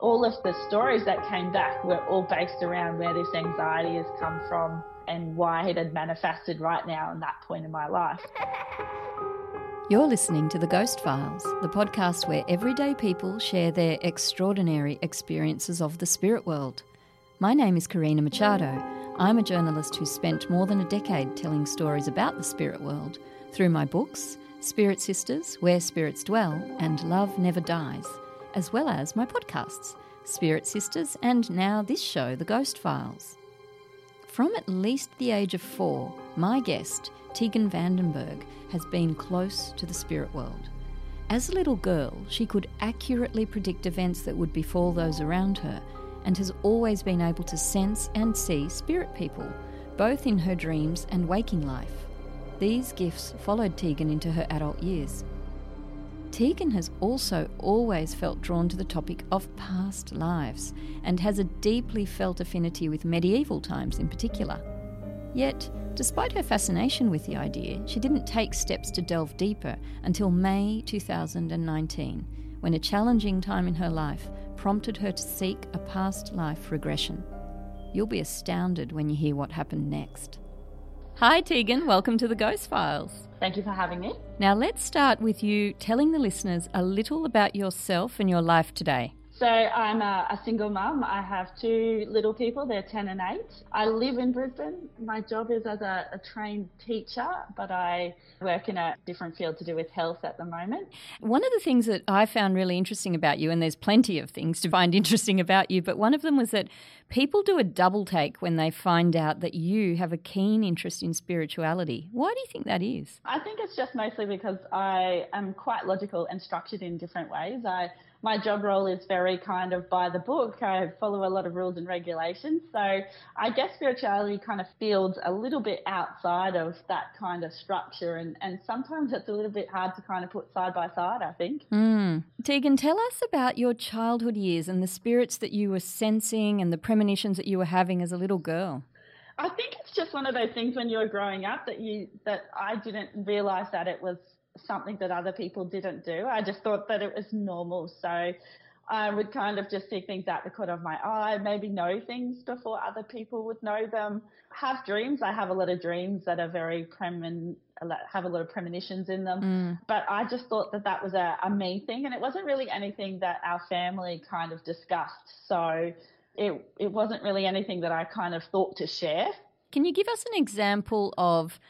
All of the stories that came back were all based around where this anxiety has come from and why it had manifested right now in that point in my life. You're listening to The Ghost Files, the podcast where everyday people share their extraordinary experiences of the spirit world. My name is Karina Machado. I'm a journalist who spent more than a decade telling stories about the spirit world through my books, Spirit Sisters, Where Spirits Dwell, and Love Never Dies as well as my podcasts, Spirit Sisters, and now this show, The Ghost Files. From at least the age of four, my guest, Tegan Vandenberg, has been close to the spirit world. As a little girl, she could accurately predict events that would befall those around her and has always been able to sense and see spirit people, both in her dreams and waking life. These gifts followed Tegan into her adult years. Tegan has also always felt drawn to the topic of past lives and has a deeply felt affinity with medieval times in particular. Yet, despite her fascination with the idea, she didn't take steps to delve deeper until May 2019, when a challenging time in her life prompted her to seek a past life regression. You'll be astounded when you hear what happened next. Hi, Tegan. Welcome to the Ghost Files. Thank you for having me. Now, let's start with you telling the listeners a little about yourself and your life today. So, I'm a, a, single mum. I have two little people, they're 10 and 8. I live in Brisbane. My job is as a, a trained teacher, but I work in a different field to do with health at the moment. One of the things that I found really interesting about you, and there's plenty of things to find interesting about you, but one of them was that people do a double take when they find out that you have a keen interest in spirituality. Why do you think that is? I think it's just mostly because I am quite logical and structured in different ways. I my job role is very kind of by the book. I follow a lot of rules and regulations. So I guess spirituality kind of feels a little bit outside of that kind of structure. And, and sometimes it's a little bit hard to kind of put side by side, I think. Mm. Tegan, tell us about your childhood years and the spirits that you were sensing and the premonitions that you were having as a little girl. I think it's just one of those things when you were growing up that you that I didn't realize that it was something that other people didn't do. I just thought that it was normal. So I would kind of just see things out the corner of my eye, maybe know things before other people would know them. Have dreams. I have a lot of dreams that are very premin, have a lot of premonitions in them. Mm. But I just thought that that was a, a me thing, and it wasn't really anything that our family kind of discussed. So it it wasn't really anything that I kind of thought to share. Can you give us an example of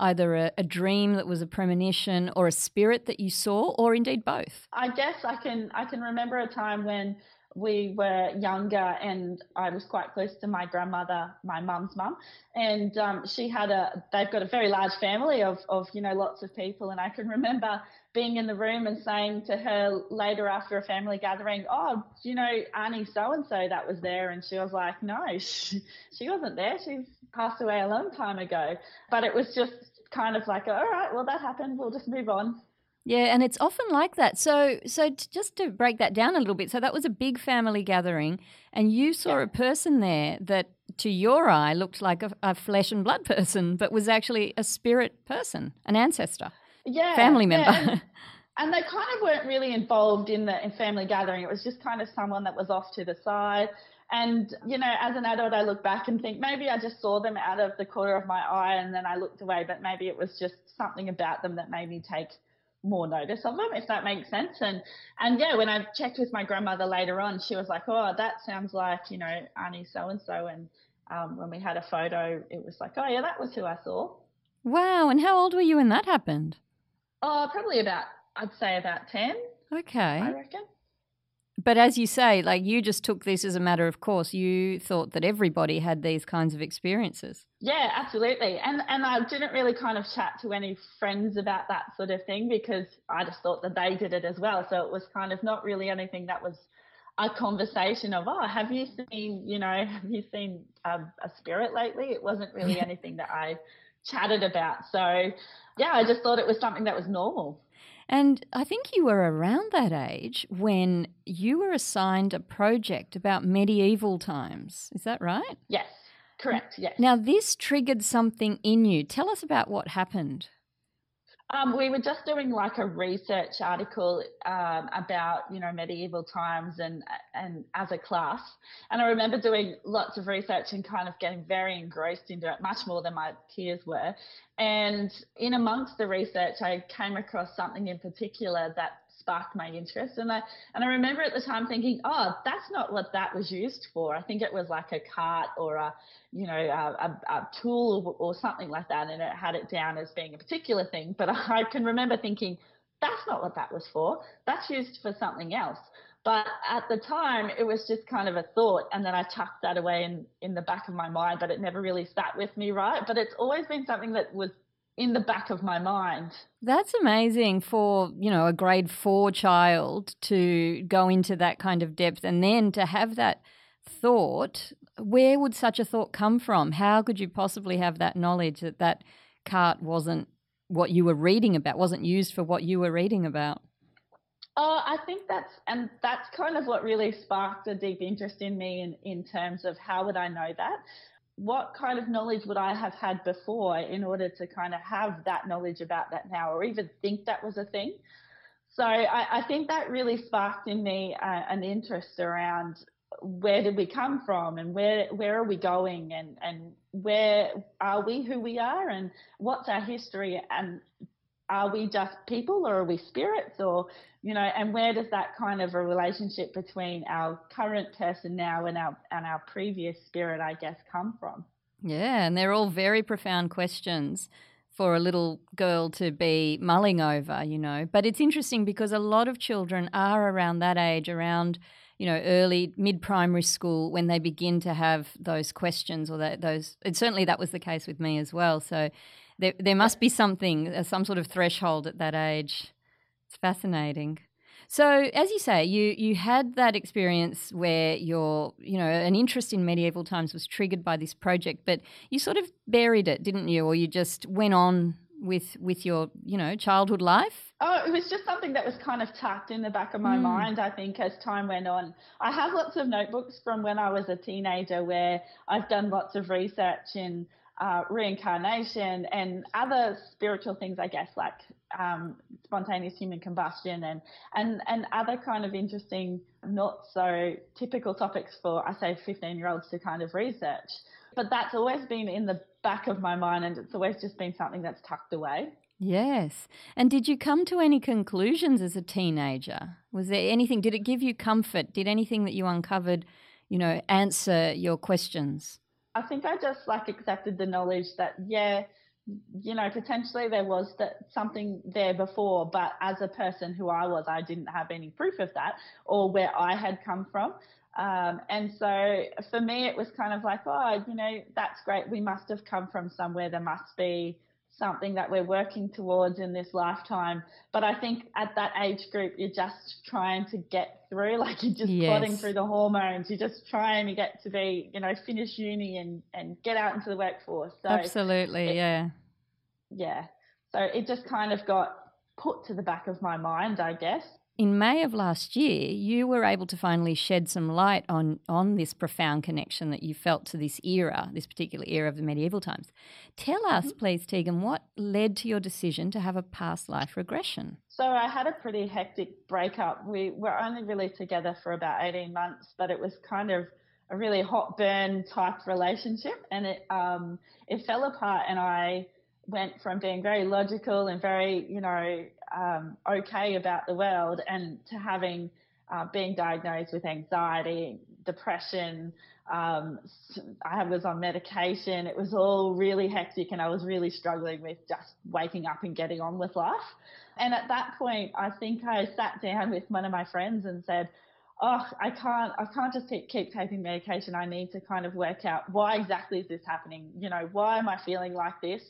either a, a, dream that was a premonition or a spirit that you saw, or indeed both? I guess I can I can remember a time when we were younger and I was quite close to my grandmother, my mum's mum, and um, she had a they've got a very large family of of you know lots of people, and I can remember being in the room and saying to her later after a family gathering, "Oh, you know Auntie so and so that was there," and she was like, "No, she, she wasn't there. She's passed away a long time ago." But it was just kind of like, all right, well, that happened. We'll just move on. Yeah, and it's often like that. So, so just to break that down a little bit, so that was a big family gathering, and you saw yeah. a person there that, to your eye, looked like a, a, flesh and blood person, but was actually a spirit person, an ancestor, yeah, family member. Yeah. And, and they kind of weren't really involved in the in family gathering. It was just kind of someone that was off to the side. And, you know, as an adult, I look back and think maybe I just saw them out of the corner of my eye and then I looked away, but maybe it was just something about them that made me take more notice of them, if that makes sense. And and yeah, when I checked with my grandmother later on, she was like, "Oh, that sounds like you know Auntie so and so." And um, when we had a photo, it was like, "Oh yeah, that was who I saw." Wow! And how old were you when that happened? Oh, probably about I'd say about ten. Okay. I reckon. But as you say, like you just took this as a matter of course. You thought that everybody had these kinds of experiences. Yeah, absolutely. And and I didn't really kind of chat to any friends about that sort of thing because I just thought that they did it as well. So it was kind of not really anything that was a conversation of, oh, have you seen, you know, have you seen um, a spirit lately? It wasn't really anything that I chatted about. So yeah, I just thought it was something that was normal. And I think you were around that age when you were assigned a project about medieval times. Is that right? Yes, correct. Yes. Now, this triggered something in you. Tell us about what happened. Um, we were just doing like a research article um, about you know medieval times and and as a class, and I remember doing lots of research and kind of getting very engrossed into it, much more than my peers were. And in amongst the research, I came across something in particular that sparked my interest. And I and I remember at the time thinking, oh, that's not what that was used for. I think it was like a cart or a you know a, a, a tool or, or something like that, and it had it down as being a particular thing. But I can remember thinking, that's not what that was for. That's used for something else. But at the time, it was just kind of a thought, and then I tucked that away in, in the back of my mind, but it never really sat with me, right? But it's always been something that was in the back of my mind. That's amazing for, you know, a grade 4 child to go into that kind of depth and then to have that thought. Where would such a thought come from? How could you possibly have that knowledge that that cart wasn't what you were reading about, wasn't used for what you were reading about? Oh, I think that's and that's kind of what really sparked a deep interest in me in, in terms of how would I know that? What kind of knowledge would I have had before in order to kind of have that knowledge about that now or even think that was a thing? So I, I think that really sparked in me uh, an interest around where did we come from and where where are we going and and where are we who we are and what's our history and are we just people or are we spirits or you know and where does that kind of a relationship between our current person now and our and our previous spirit i guess come from? Yeah and they're all very profound questions for a little girl to be mulling over you know. But it's interesting because a lot of children are around that age around you know early mid primary school when they begin to have those questions or that, those and certainly that was the case with me as well. So there, there must be something, uh, some sort of threshold at that age. It's fascinating. So, as you say, you you had that experience where your you know an interest in medieval times was triggered by this project, but you sort of buried it, didn't you, or you just went on with with your you know childhood life? Oh, it was just something that was kind of tucked in the back of my mm. mind. I think as time went on, I have lots of notebooks from when I was a teenager where I've done lots of research in uh, reincarnation and other spiritual things, I guess, like um, spontaneous human combustion and, and, and other kind of interesting, not so typical topics for, I say, 15 year olds to kind of research. But that's always been in the back of my mind and it's always just been something that's tucked away. Yes. And did you come to any conclusions as a teenager? Was there anything, did it give you comfort? Did anything that you uncovered, you know, answer your questions? I think I just like accepted the knowledge that yeah, you know, potentially there was that something there before, but as a person who I was, I didn't have any proof of that or where I had come from. Um, and so for me, it was kind of like, oh, you know, that's great. We must have come from somewhere. There must be something that we're working towards in this lifetime. But I think at that age group, you're just trying to get through, like you're just yes. plodding through the hormones. You're just trying to get to be, you know, finish uni and, and get out into the workforce. So Absolutely, it, yeah. Yeah. So it just kind of got put to the back of my mind, I guess in May of last year, you were able to finally shed some light on, on this profound connection that you felt to this era, this particular era of the medieval times. Tell us, mm-hmm. please, Tegan, what led to your decision to have a past life regression? So, I had a pretty hectic breakup. We were only really together for about 18 months, but it was kind of a really hot burn type relationship, and it um, it fell apart, and I went from being very logical and very, you know, um, okay about the world and to having uh, being diagnosed with anxiety, depression. Um, I was on medication. It was all really hectic, and I was really struggling with just waking up and getting on with life. And at that point, I think I sat down with one of my friends and said, oh, I can't, I can't just keep, keep taking medication. I need to kind of work out why exactly is this happening? You know, why am I feeling like this?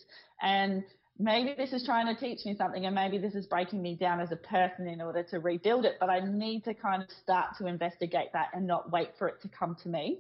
And maybe this is trying to teach me something and maybe this is breaking me down as a person in order to rebuild it. But I need to kind of start to investigate that and not wait for it to come to me.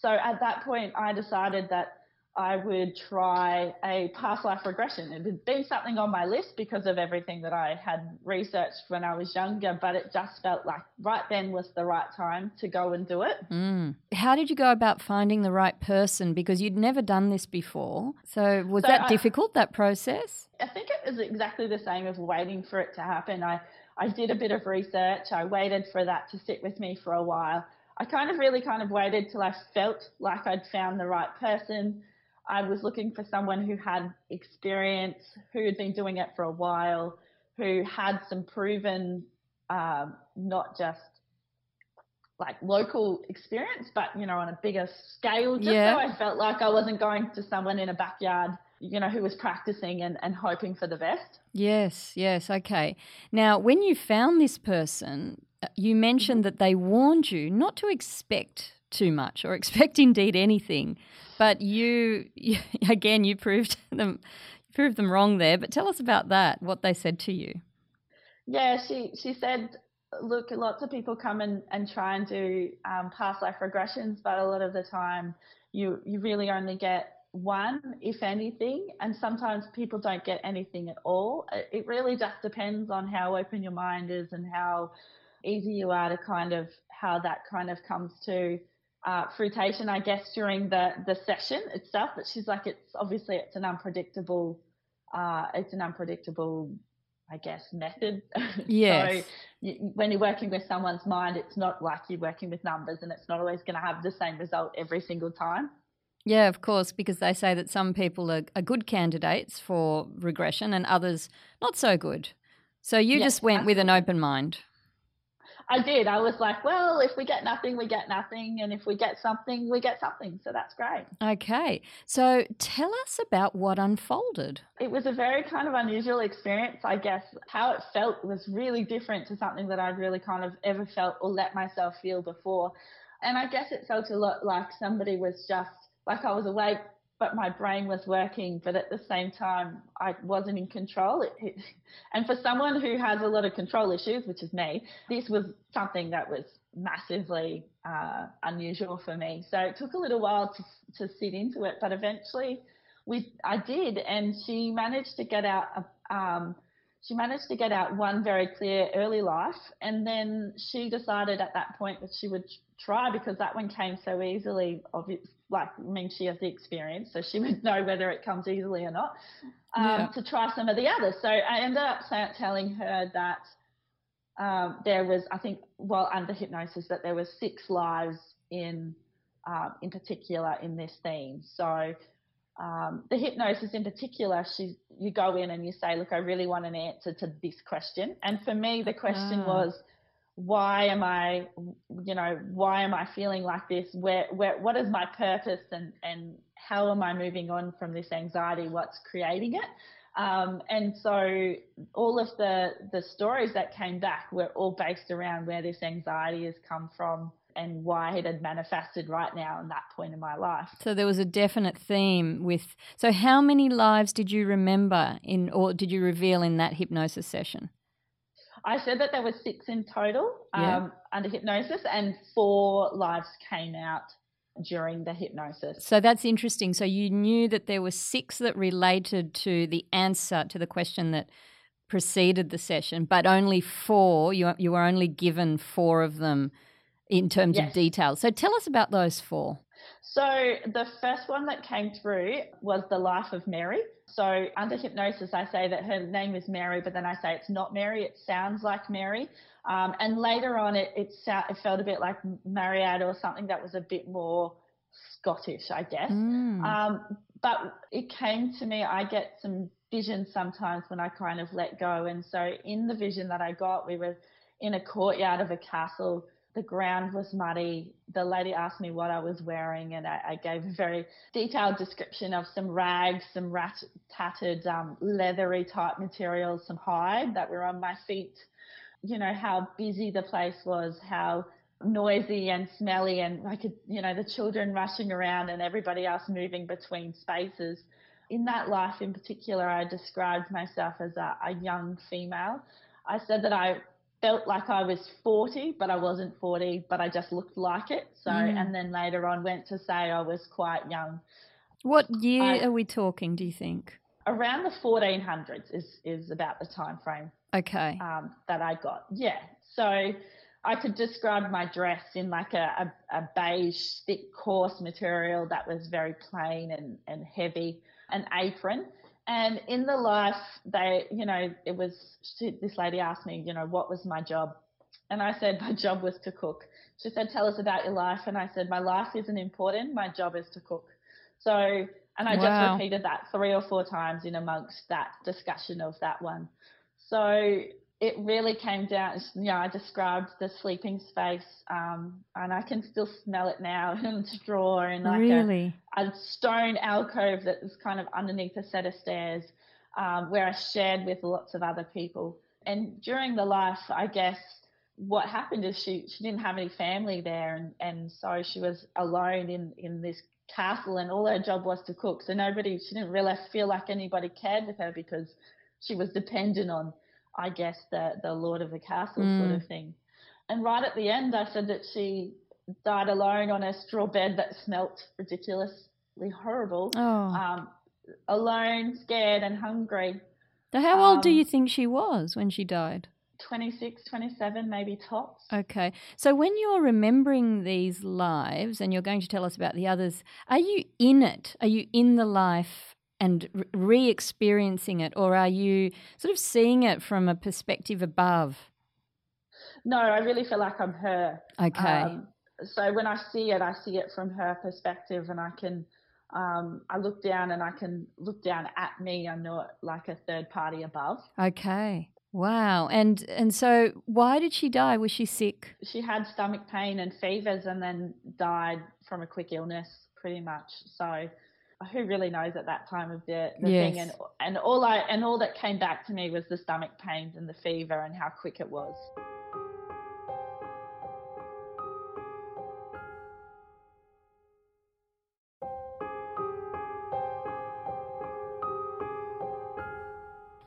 So at that point, I decided that I would try a past life regression. It had been something on my list because of everything that I had researched when I was younger, but it just felt like right then was the right time to go and do it. Mm. How did you go about finding the right person? Because you'd never done this before. So was So that I- difficult, that process? I think it was exactly the same as waiting for it to happen. I, I did a bit of research. I waited for that to sit with me for a while. I kind of really kind of waited till I felt like I'd found the right person. I was looking for someone who had experience, who had been doing it for a while, who had some proven, um, not just like local experience, but you know, on a bigger scale. Just Yeah. so I felt like I wasn't going to someone in a backyard, you know, who was practicing and, and hoping for the best. Yes, yes, okay. Now, when you found this person, uh, you mentioned that they warned you not to expect too much or expect indeed anything, but you, you again, you proved them proved them wrong there. But tell us about that. What they said to you. Yeah, she she said, look, lots of people come and, and try and do um, past life regressions, but a lot of the time you you really only get one, if anything, and sometimes people don't get anything at all. It- It really just depends on how open your mind is and how easy you are to kind of how that kind of comes to uh, fruitation, I guess, during the the session itself. But she's like, it's obviously it's an unpredictable, uh, it's an unpredictable I guess, method. Yes. so you, when you're working with someone's mind, it's not like you're working with numbers and it's not always going to have the same result every single time. Yeah, of course, because they say that some people are, are good candidates for regression and others not so good. So you Yes, just went with an open mind. I did. I was like, well, if we get nothing, we get nothing. And if we get something, we get something. So that's great. Okay. So tell us about what unfolded. It was a very kind of unusual experience, I guess. How it felt was really different to something that I'd really kind of ever felt or let myself feel before. And I guess it felt a lot like somebody was just like I was awake, but my brain was working, but at the same time, I wasn't in control. It, it, and for someone who has a lot of control issues, which is me, this was something that was massively uh, unusual for me. So it took a little while to, to sit into it, but eventually we I did, and she managed to get out. A, um, she managed to get out one very clear early life, and then she decided at that point that she would try because that one came so easily. Obvious, like I mean, she has the experience, so she would know whether it comes easily or not. Um, Yeah. To try some of the others, so I ended up telling her that um, there was, I think, well, under hypnosis, that there was six lives in, um, in particular in this theme. So um, the hypnosis in particular, she, you go in and you say, look, I really want an answer to this question. And for me, the question Ah. was, why am I, you know, why am I feeling like this? Where, where, what is my purpose and, and how am I moving on from this anxiety? What's creating it? Um, and so all of the, the stories that came back were all based around where this anxiety has come from and why it had manifested right now in that point in my life. So there was a definite theme with. So how many lives did you remember in, or did you reveal in that hypnosis session? I said that there were six in total Yeah. um, under hypnosis, and four lives came out during the hypnosis. So that's interesting. So you knew that there were six that related to the answer to the question that preceded the session, but only four. You you were only given four of them in terms of Yes. details. So tell us about those four. So the first one that came through was the life of Mary. So under hypnosis, I say that her name is Mary, but then I say it's not Mary. It sounds like Mary. Um, and later on, it it, it felt a bit like Mariette or something that was a bit more Scottish, I guess. Mm. Um, but it came to me, I get some visions sometimes when I kind of let go. And so in the vision that I got, we were in a courtyard of a castle. The ground was muddy. The lady asked me what I was wearing, and I, I gave a very detailed description of some rags, some rat, tattered, um, leathery type materials, some hide that were on my feet. You know, how busy the place was, how noisy and smelly and I could, you know, the children rushing around and everybody else moving between spaces. In that life in particular, I described myself as a, a young female. I said that I felt like I was 40, but I wasn't 40, but I just looked like it. So, mm. and then later on went to say I was quite young. What year I, are we talking, do you think? Around the 1400s is, is about the time frame. Okay. Um, that I got. Yeah. So I could describe my dress in like a, a, a beige, thick, coarse material that was very plain and, and heavy, an apron. And in the life, they, you know, it was, she, this lady asked me, you know, what was my job? And I said, my job was to cook. She said, tell us about your life. And I said, my life isn't important. My job is to cook. So, and I wow. just repeated that three or four times in amongst that discussion of that one. So it really came down, you know, I described the sleeping space, um, and I can still smell it now in straw and like really? a, a, stone alcove that was kind of underneath a set of stairs um, where I shared with lots of other people. And during the life, I guess what happened is she, she didn't have any family there, and, and so she was alone in, in this castle, and all her job was to cook. So nobody, she didn't really feel like anybody cared with her because she was dependent on I guess, the, the Lord of the Castle mm. sort of thing. And right at the end, I said that she died alone on a straw bed that smelt ridiculously horrible. Oh. Um, alone, scared, and hungry. So, how old um, do you think she was when she died? 26, 27, maybe tops. Okay. So, when you're remembering these lives and you're going to tell us about the others, are you in it? Are you in the life and re experiencing it, or are you sort of seeing it from a perspective above? No, I really feel like I'm her. Okay. Um, so when I see it, I see it from her perspective, and I can, um, I look down and I can look down at me. I'm not like a third party above. Okay. Wow. And and so why did she die? Was she sick? She had stomach pain and fevers and then died from a quick illness pretty much. So who really knows at that time of the, the yes. thing and and all I and all that came back to me was the stomach pains and the fever and how quick it was.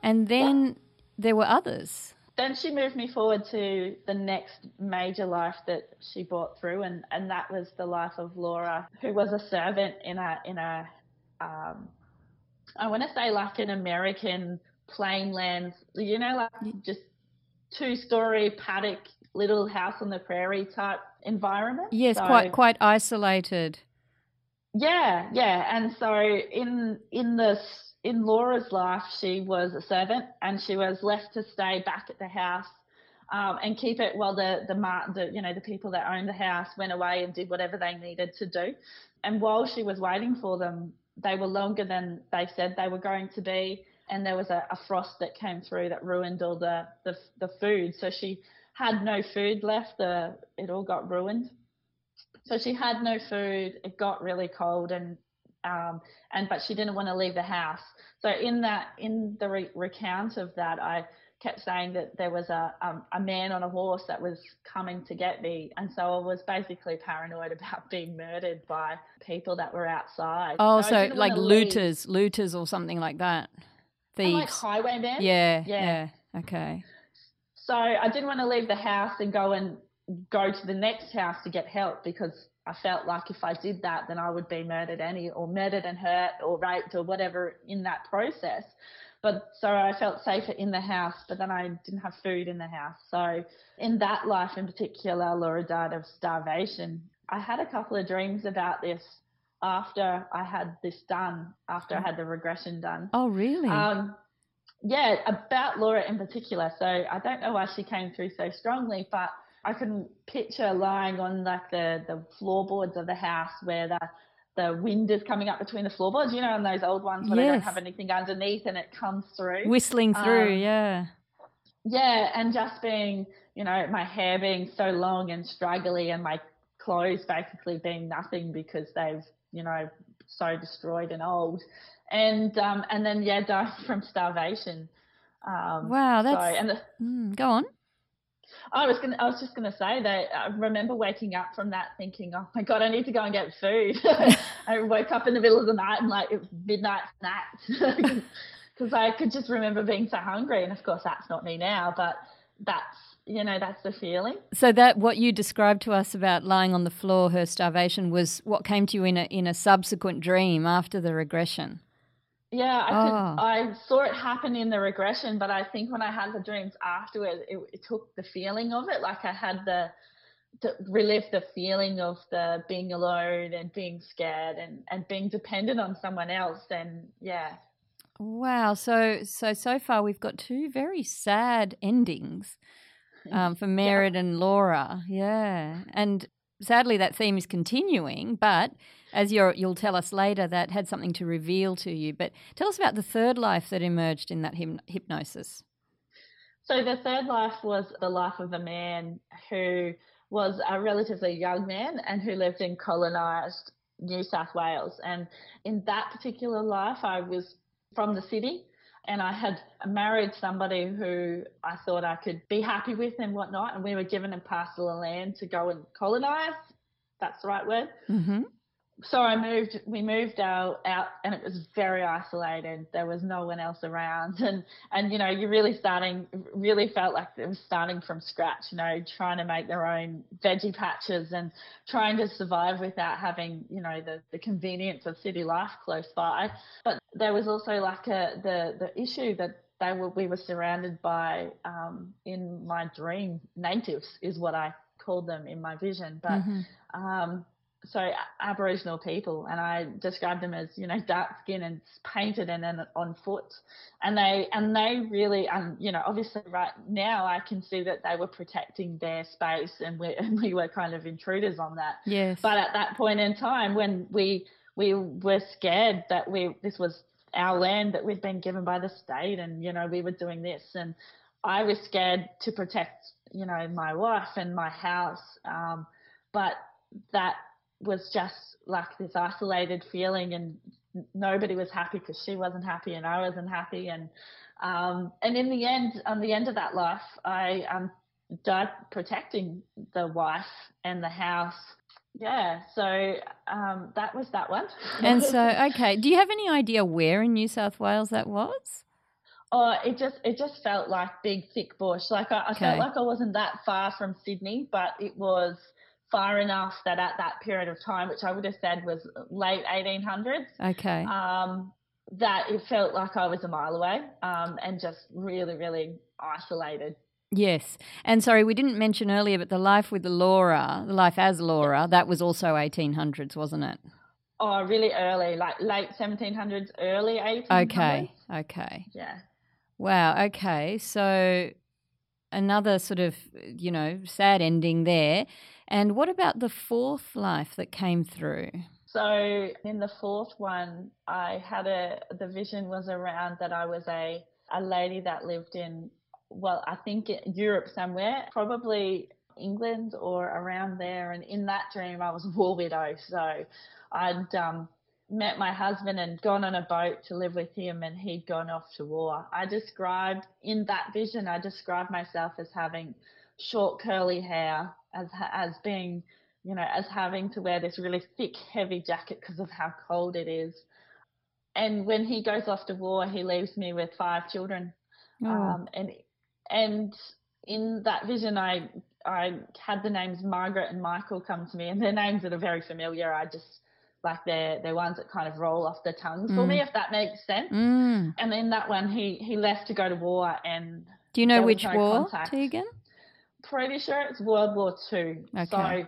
And then yeah. there were others. Then she moved me forward to the next major life that she brought through, and, and that was the life of Laura, who was a servant in a in a um, I want to say like an American plain lands, you know, like just two story paddock, little house on the prairie type environment. Yes, so, quite quite isolated. Yeah, yeah, and so in in this in Laura's life, she was a servant and she was left to stay back at the house um, and keep it while the the, the you know the people that owned the house went away and did whatever they needed to do. And while she was waiting for them, they were longer than they said they were going to be, and there was a, a frost that came through that ruined all the, the, the food. So she had no food left. The it all got ruined. So she had no food. It got really cold, and um, and but she didn't want to leave the house. So in that in the re- recount of that, I kept saying that there was a um, a man on a horse that was coming to get me, and so I was basically paranoid about being murdered by people that were outside. Oh, so, so like looters, leave. looters or something like that. Thieves, like highwaymen. Yeah, yeah, yeah. Okay. So I didn't want to leave the house and go and go to the next house to get help because I felt like if I did that, then I would be murdered any or murdered and hurt or raped or whatever in that process. But so I felt safer in the house, but then I didn't have food in the house. So in that life in particular, Laura died of starvation. I had a couple of dreams about this after I had this done, after I had the regression done. Oh, really? Um, yeah, about Laura in particular. So I don't know why she came through so strongly, but I can picture lying on like the, the floorboards of the house where the the wind is coming up between the floorboards, you know, and those old ones where yes. they don't have anything underneath and it comes through. Whistling through, um, yeah. Yeah, and just being, you know, my hair being so long and straggly and my clothes basically being nothing because they've, you know, so destroyed and old. And um, and then yeah, dying from starvation. Um, wow, that's so, and the, mm, go on. I was gonna. I was just gonna say that I remember waking up from that thinking, "Oh my god, I need to go and get food." I woke up in the middle of the night and like it was midnight snack because I could just remember being so hungry. And of course, that's not me now, but that's you know that's the feeling. So that what you described to us about lying on the floor, her starvation, was what came to you in a in a subsequent dream after the regression. Yeah, I, could, oh. I saw it happen in the regression, but I think when I had the dreams afterwards, it, it took the feeling of it. Like I had the to relive the feeling of the being alone and being scared and, and being dependent on someone else. And yeah. Wow. So so so far we've got two very sad endings um, for Merritt yeah. and Laura. Yeah, and sadly that theme is continuing, but as you will tell us later, that had something to reveal to you. But tell us about the third life that emerged in that hypnosis. So, the third life was the life of a man who was a relatively young man and who lived in colonised New South Wales. And in that particular life, I was from the city and I had married somebody who I thought I could be happy with and whatnot. And we were given a parcel of land to go and colonise. That's the right word. Mm-hmm so I moved. We moved out, out, and it was very isolated. There was no one else around, and and you know, you're really starting, really felt like it was starting from scratch. You know, trying to make their own veggie patches and trying to survive without having, you know, the the convenience of city life close by. But there was also like a the the issue that they were we were surrounded by um, in my dream natives is what I called them in my vision, but. Mm-hmm. Um, so Aboriginal people, and I described them as you know dark skin and painted and then on foot, and they and they really um you know obviously right now I can see that they were protecting their space and we and we were kind of intruders on that. Yes. But at that point in time when we we were scared that we this was our land that we'd been given by the state and you know we were doing this and I was scared to protect you know my wife and my house um, but that was just like this isolated feeling and nobody was happy because she wasn't happy and I wasn't happy and um, and in the end on the end of that life I um, died protecting the wife and the house yeah so um, that was that one and so okay do you have any idea where in New South Wales that was Oh, it just it just felt like big thick bush. Like I, I okay. felt like I wasn't that far from Sydney, but it was far enough that at that period of time, which I would have said was late 1800s, okay, um, that it felt like I was a mile away um, and just really, really isolated. Yes. And sorry, we didn't mention earlier, but the life with Laura, the life as Laura, that was also 1800s, wasn't it? Oh, really early, like late 1700s, early 1800s. Okay. Okay. Yeah. Wow. Okay. So another sort of, you know, sad ending there. And what about the fourth life that came through? So in the fourth one, I had a the vision was around that I was a a lady that lived in well, I think Europe somewhere, probably England or around there. And in that dream, I was a war widow. So I'd um, met my husband and gone on a boat to live with him, and he'd gone off to war. I described in that vision, I described myself as having short curly hair, as as being, you know, as having to wear this really thick, heavy jacket because of how cold it is. And when he goes off to war, he leaves me with five children. Oh. Um, and and in that vision, I I had the names Margaret and Michael come to me, and they're names that are very familiar. I just like they're they're ones that kind of roll off the tongue mm. for me, mm. if that makes sense. Mm. And then that one, he he left to go to war, and do you know which no war, contact. Tegan? Pretty sure it's World War Two. Okay. So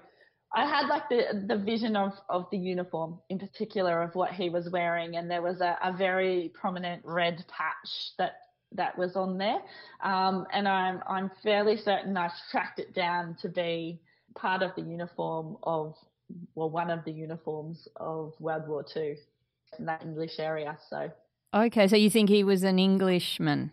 I had like the the vision of of the uniform in particular of what he was wearing, and there was a, a very prominent red patch that that was on there, um, and I'm I'm fairly certain I've tracked it down to be part of the uniform of well one of the uniforms of World War Two in that English area. So okay, so you think he was an Englishman?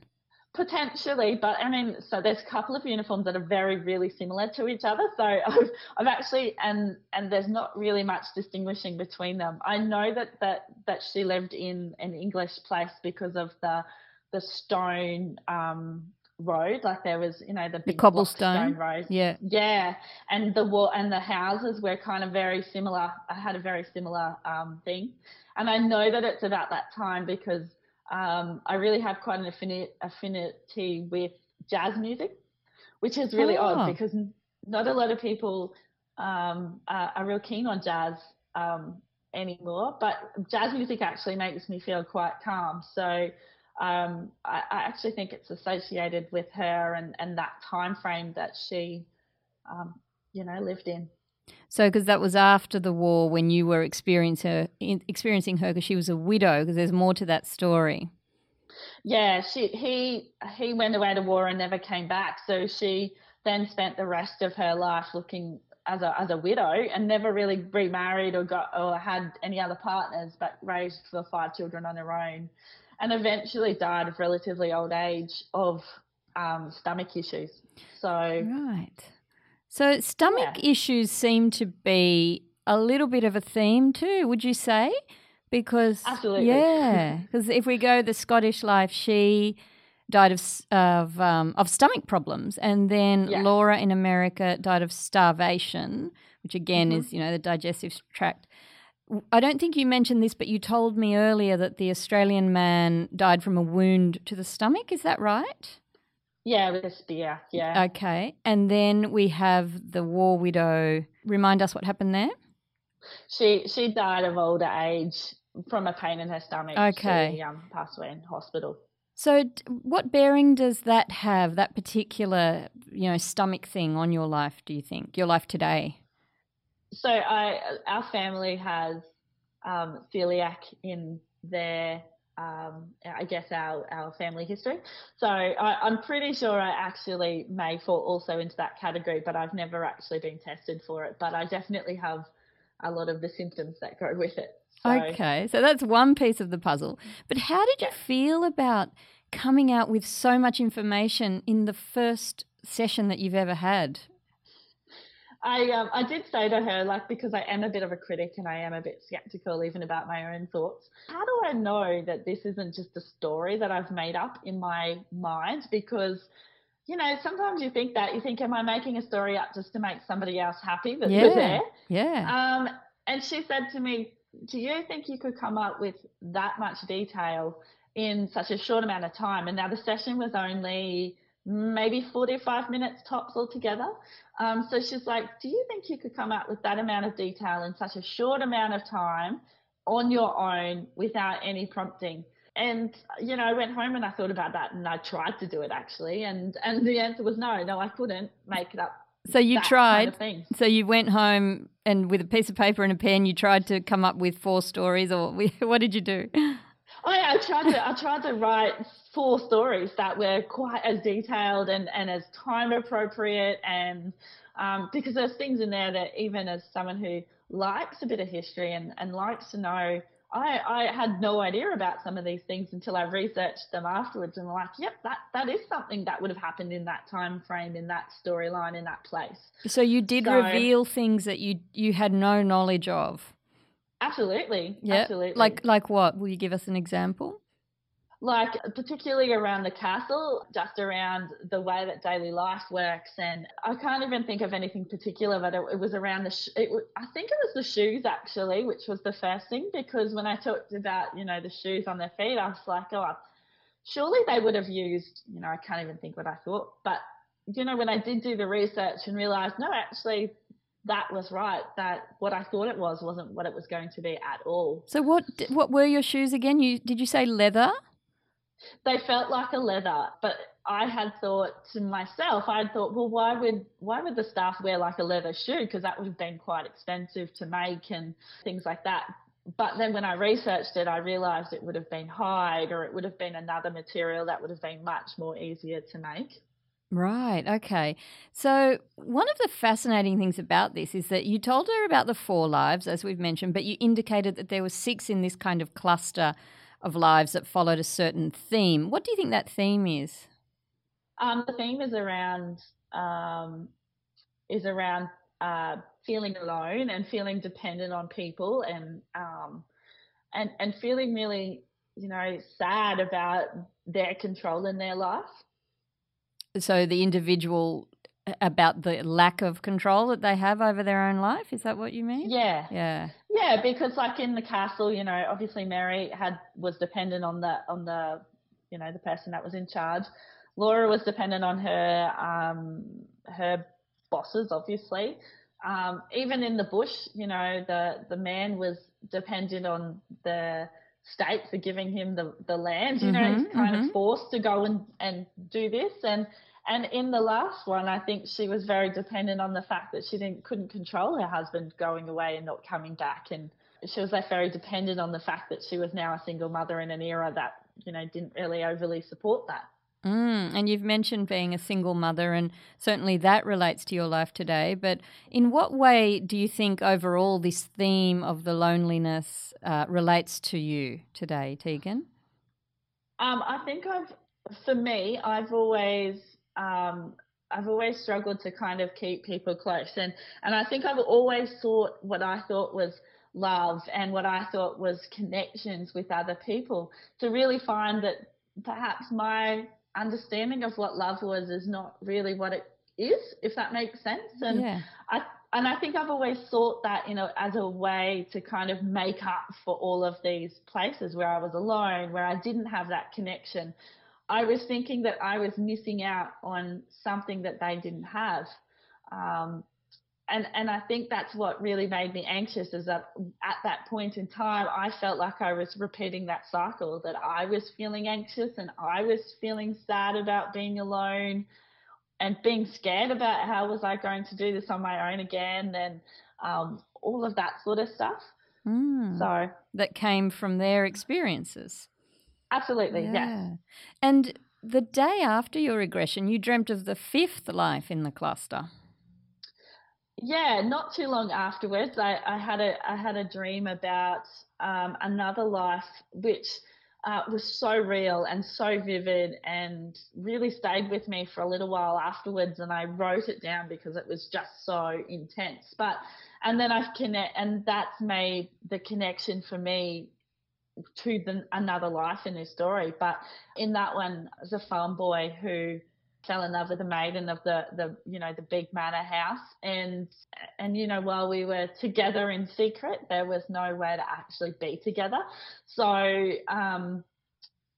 Potentially, but I mean, so there's a couple of uniforms that are very, really similar to each other. So I've, I've actually, and and there's not really much distinguishing between them. I know that that that she lived in an English place because of the the stone um, road. Like there was, you know, the big cobblestone road. Yeah, yeah, and the wall and the houses were kind of very similar. I had a very similar um, thing, and I know that it's about that time because um, I really have quite an affinity, affinity with jazz music, which is really oh. odd because not a lot of people um, are, are, real keen on jazz um, anymore. But jazz music actually makes me feel quite calm. So um, I, I, actually think it's associated with her and, and that time frame that she, um, you know, lived in. So, because that was after the war when you were experiencing her, experiencing her, because she was a widow. Because there's more to that story. Yeah, she he he went away to war and never came back. So she then spent the rest of her life looking as a as a widow and never really remarried or got or had any other partners, but raised the five children on her own, and eventually died of relatively old age of um, stomach issues. So right, so stomach yeah. issues seem to be a little bit of a theme too. Would you say? Because absolutely, yeah. Because if we go the Scottish life, she died of of, um, of stomach problems, and then yeah. Laura in America died of starvation, which again mm-hmm. is you know the digestive tract. I don't think you mentioned this, but you told me earlier that the Australian man died from a wound to the stomach. Is that right? Yeah, with a spear. Yeah. Okay, and then we have the war widow. Remind us what happened there. She she died of older age from a pain in her stomach. Okay. She um, passed away in hospital. So, what bearing does that have, that particular, you know, stomach thing on your life, do you think, your life today? So, I, our family has um, celiac in their, um, I guess, our, our family history. So, I, am pretty sure I actually may fall also into that category, but I've never actually been tested for it. But I definitely have a lot of the symptoms that go with it. So, okay, so that's one piece of the puzzle. But how did you feel about coming out with so much information in the first session that you've ever had? I um, I did say to her like because I am a bit of a critic and I am a bit skeptical even about my own thoughts. How do I know that this isn't just a story that I've made up in my mind? Because you know sometimes you think that you think, am I making a story up just to make somebody else happy that yeah, there? Yeah. Um, and she said to me, "Do you think you could come up with that much detail in such a short amount of time. And now the session was only maybe 45 minutes tops altogether. Um, so she's like, Do you think you could come up with that amount of detail in such a short amount of time on your own without any prompting? And you know, I went home and I thought about that, and I tried to do it actually, and and the answer was no, no, I couldn't make it up. So you tried. Kind of so you went home and with a piece of paper and a pen, you tried to come up with four stories, or what did you do? I, I tried to I tried to write four stories that were quite as detailed and, and as time appropriate and um, because there's things in there that even as someone who likes a bit of history and, and likes to know I, I had no idea about some of these things until I researched them afterwards and like, yep, that, that is something that would have happened in that time frame, in that storyline, in that place. So you did so, reveal things that you you had no knowledge of. Absolutely. Yeah. Absolutely. Like like what? Will you give us an example? Like particularly around the castle, just around the way that daily life works, and I can't even think of anything particular, but it, it was around the. Sh- it, I think it was the shoes actually, which was the first thing because when I talked about you know the shoes on their feet, I was like, oh, surely they would have used. You know, I can't even think what I thought, but you know when I did do the research and realized no, actually that was right. That what I thought it was wasn't what it was going to be at all. So what what were your shoes again? You did you say leather? They felt like a leather, but I had thought to myself, I had thought, well, why would why would the staff wear like a leather shoe? Because that would have been quite expensive to make and things like that. But then when I researched it, I realised it would have been hide or it would have been another material that would have been much more easier to make. Right. Okay. So, one of the fascinating things about this is that you told her about the four lives, as we've mentioned, but you indicated that there were six in this kind of cluster of lives that followed a certain theme. What do you think that theme is? Um, the theme is around um, is around uh, feeling alone and feeling dependent on people and um, and and feeling really you know sad about their control in their life. So the individual about the lack of control that they have over their own life. Is that what you mean? Yeah. Yeah. Yeah, because like in the castle, you know, obviously Mary had was dependent on the on the you know the person that was in charge. Laura was dependent on her um, her bosses, obviously. Um, even in the bush, you know, the the man was dependent on the state for giving him the, the land. You know, Mhm, he's kind mhm. of forced to go and, and do this. And and in the last one, I think she was very dependent on the fact that she didn't couldn't control her husband going away and not coming back. And she was left very dependent on the fact that she was now a single mother in an era that you know didn't really overly support that. Mm, and you've mentioned being a single mother, and certainly that relates to your life today. But in what way do you think overall this theme of the loneliness uh, relates to you today, Tegan? Um, I think I've, for me, I've always, um, I've always struggled to kind of keep people close, and and I think I've always sought what I thought was love and what I thought was connections with other people to really find that perhaps my understanding of what love was is not really what it is, if that makes sense. And yeah. I and I think I've always thought that you know as a way to kind of make up for all of these places where I was alone, where I didn't have that connection. I was thinking that I was missing out on something that they didn't have. Um, and and I think that's what really made me anxious is that at that point in time I felt like I was repeating that cycle that I was feeling anxious and I was feeling sad about being alone and being scared about how was I going to do this on my own again and um, all of that sort of stuff. Mm, So that came from their experiences. absolutely, yes. Yeah. And the day after your regression, you dreamt of the fifth life in the cluster. Yeah, not too long afterwards, I, I had a I had a dream about um, another life, which uh, was so real and so vivid, and really stayed with me for a little while afterwards. And I wrote it down because it was just so intense. But and then I've connect, and that's made the connection for me to the, another life in this story. But in that one, as a farm boy who fell in love with the maiden of the the you know the big manor house. And and you know while we were together in secret there was no way to actually be together. So um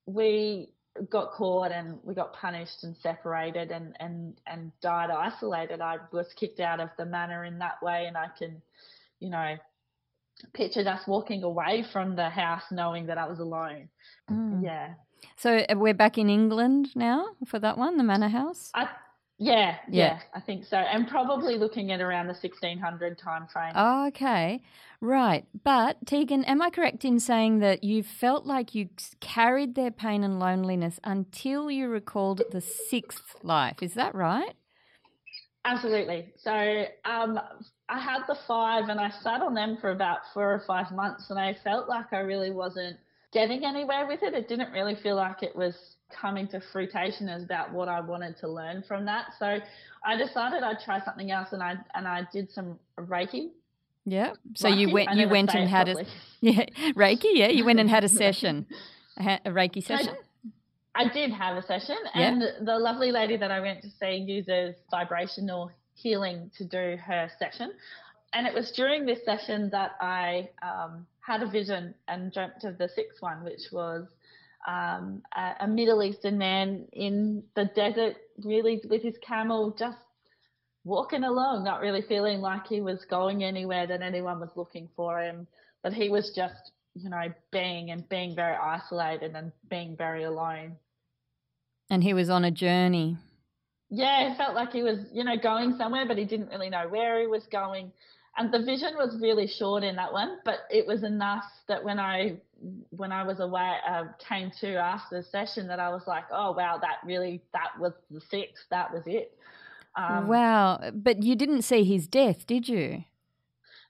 we got caught and we got punished and separated and and and died isolated. I was kicked out of the manor in that way. And i can you know pictured us walking away from the house knowing that i was alone. Mm. yeah So uh, we're back in England now for that one, the Manor House. I yeah, Yeah. yeah, I think so. And probably looking at around the 1600 time frame. Oh, okay. Right. But, Tegan, am I correct in saying that you felt like you carried their pain and loneliness until you recalled the sixth life? Is that right? Absolutely. So um, I had the five and I sat on them for about four or five months and I felt like I really wasn't getting anywhere with it. It didn't really feel like it was coming to fruition as about what I wanted to learn from that. So I decided I'd try something else and I and I did some Reiki. Yeah. So you went you went and had a yeah, Reiki, yeah, you went and had a session. A, a Reiki session? I did have a session, Yeah. and the lovely lady that I went to see uses vibrational healing to do her session. And it was during this session that I um, had a vision and dreamt of the sixth one, which was um, a, a Middle Eastern man in the desert, really with his camel, just walking along, not really feeling like he was going anywhere, that anyone was looking for him, but he was just, you know, being and being very isolated and being very alone. And he was on a journey. Yeah, it felt like he was, you know, going somewhere, but he didn't really know where he was going. And the vision was really short in that one, but it was enough that when I when I was away, uh, came to after the session, that I was like, oh wow, that really that was the six, that was it. Um, wow. But you didn't see his death, did you?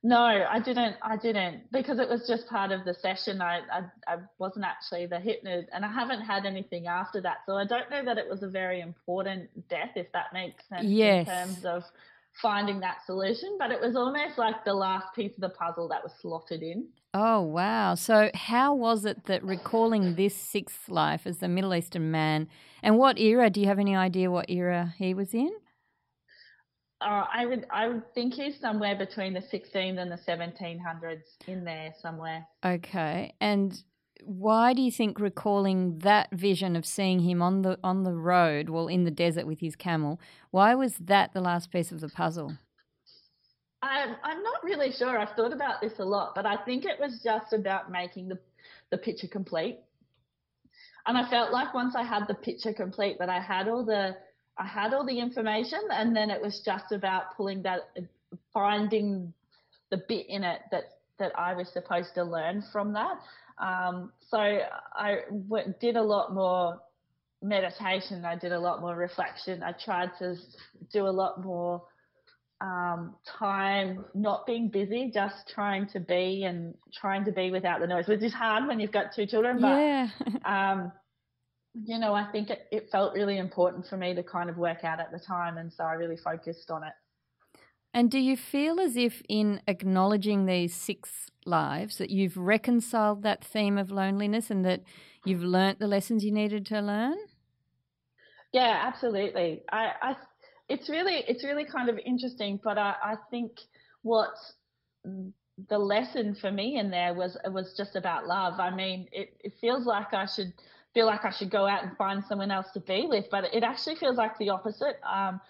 No, I didn't. I didn't because it was just part of the session. I I, I wasn't actually the hypnotist, and I haven't had anything after that. So I don't know that it was a very important death, if that makes sense Yes. in terms of finding that solution, but it was almost like the last piece of the puzzle that was slotted in. Oh, wow. So, how was it that recalling this sixth life as the Middle Eastern man, and what era? Do you have any idea what era he was in? Uh, I would I would think he's somewhere between the 16th and the 1700s in there somewhere. Okay, and why do you think recalling that vision of seeing him on the on the road, well, in the desert with his camel, why was that the last piece of the puzzle? I'm I'm not really sure. I've thought about this a lot, but I think it was just about making the the picture complete. And I felt like once I had the picture complete, that I had all the I had all the information, and then it was just about pulling that, finding the bit in it that that I was supposed to learn from that. Um, so I w- did a lot more meditation. I did a lot more reflection. I tried to do a lot more um, time not being busy, just trying to be and trying to be without the noise, which is hard when you've got two children. But, yeah. um, you know, I think it, it felt really important for me to kind of work out at the time. And so I really focused on it. And do you feel as if, in acknowledging these six lives, that you've reconciled that theme of loneliness and that you've learnt the lessons you needed to learn? Yeah, absolutely. I, I it's really, it's really kind of interesting. But I, I think what the lesson for me in there was was just about love. I mean, it, it feels like I should feel like I should go out and find someone else to be with, but it actually feels like the opposite. Um,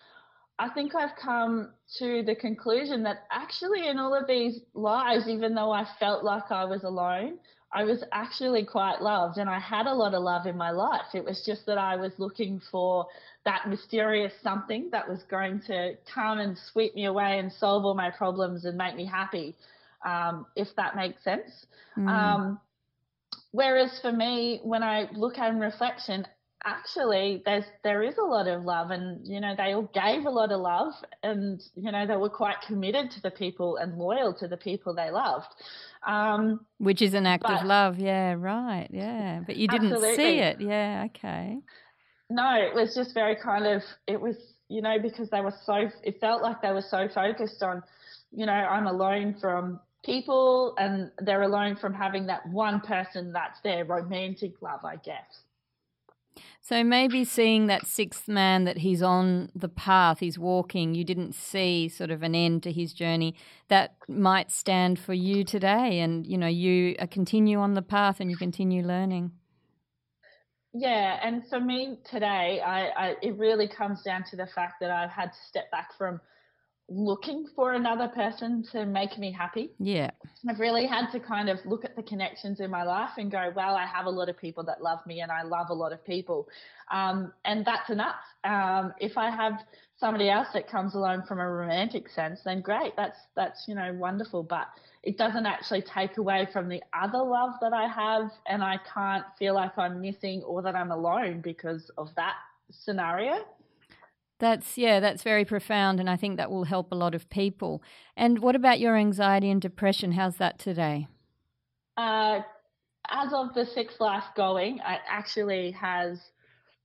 I think I've come to the conclusion that actually, in all of these lives, even though I felt like I was alone, I was actually quite loved and I had a lot of love in my life. It was just that I was looking for that mysterious something that was going to come and sweep me away and solve all my problems and make me happy, um, if that makes sense. Mm. Um, whereas for me, when I look at in reflection, actually there's there is a lot of love and you know they all gave a lot of love and you know they were quite committed to the people and loyal to the people they loved. Um, which is an act of love. Yeah right. Yeah. But you didn't absolutely. see it. Yeah okay. No it was just very kind of it was you know because they were so it felt like they were so focused on you know i'm alone from people and they're alone from having that one person that's their romantic love i guess so maybe seeing that sixth man that he's on the path, he's walking, you didn't see sort of an end to his journey, that might stand for you today. And, you know, you uh, continue on the path and you continue learning. Yeah, and for me today, I, I, it really comes down to the fact that I've had to step back from looking for another person to make me happy. Yeah. I've really had to kind of look at the connections in my life and go, well, I have a lot of people that love me and I love a lot of people. Um, and that's enough. Um, if I have somebody else that comes along from a romantic sense, then great. That's, that's, you know, wonderful. But it doesn't actually take away from the other love that I have. And I can't feel like I'm missing or that I'm alone because of that scenario. That's yeah, that's very profound, and I think that will help a lot of people. And what about your anxiety and depression? How's that today? Uh, as of the sixth life going, it actually has.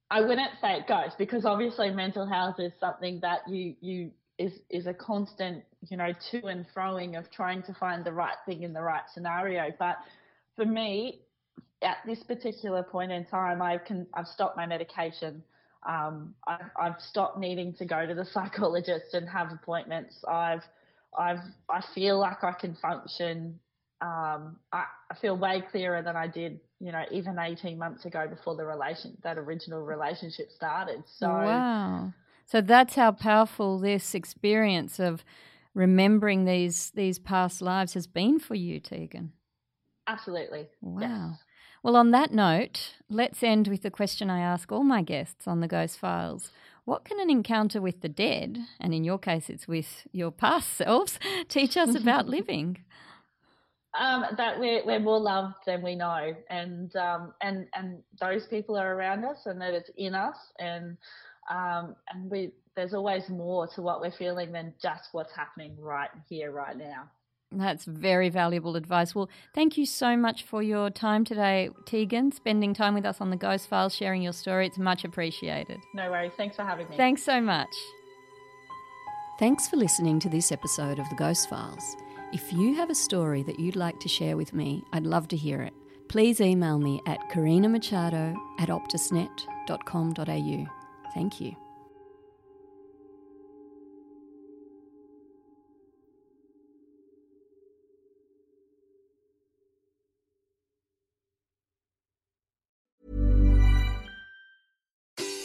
I wouldn't say it goes because obviously mental health is something that you you is is a constant you know to and froing of trying to find the right thing in the right scenario. But for me, at this particular point in time, I can I've stopped my medication. Um, I, I've stopped needing to go to the psychologist and have appointments. I've, I've, I feel like I can function. Um, I, I feel way clearer than I did, you know, even 18 months ago before the relation, that original relationship started. So, wow. So that's how powerful this experience of remembering these these past lives has been for you, Tegan. Absolutely. Wow. Yes. Well, on that note, let's end with the question I ask all my guests on the Ghost Files. What can an encounter with the dead, and in your case it's with your past selves, teach us about living? Um, that we're, we're more loved than we know, and um, and and those people are around us, and that it's in us, and um, and we there's always more to what we're feeling than just what's happening right here, right now. That's very valuable advice. Well, thank you so much for your time today, Tegan, spending time with us on the Ghost Files, sharing your story. It's much appreciated. No worries. Thanks for having me. Thanks so much. Thanks for listening to this episode of The Ghost Files. If you have a story that you'd like to share with me, I'd love to hear it. Please email me at karinamachado at optusnet.com.au. Thank you.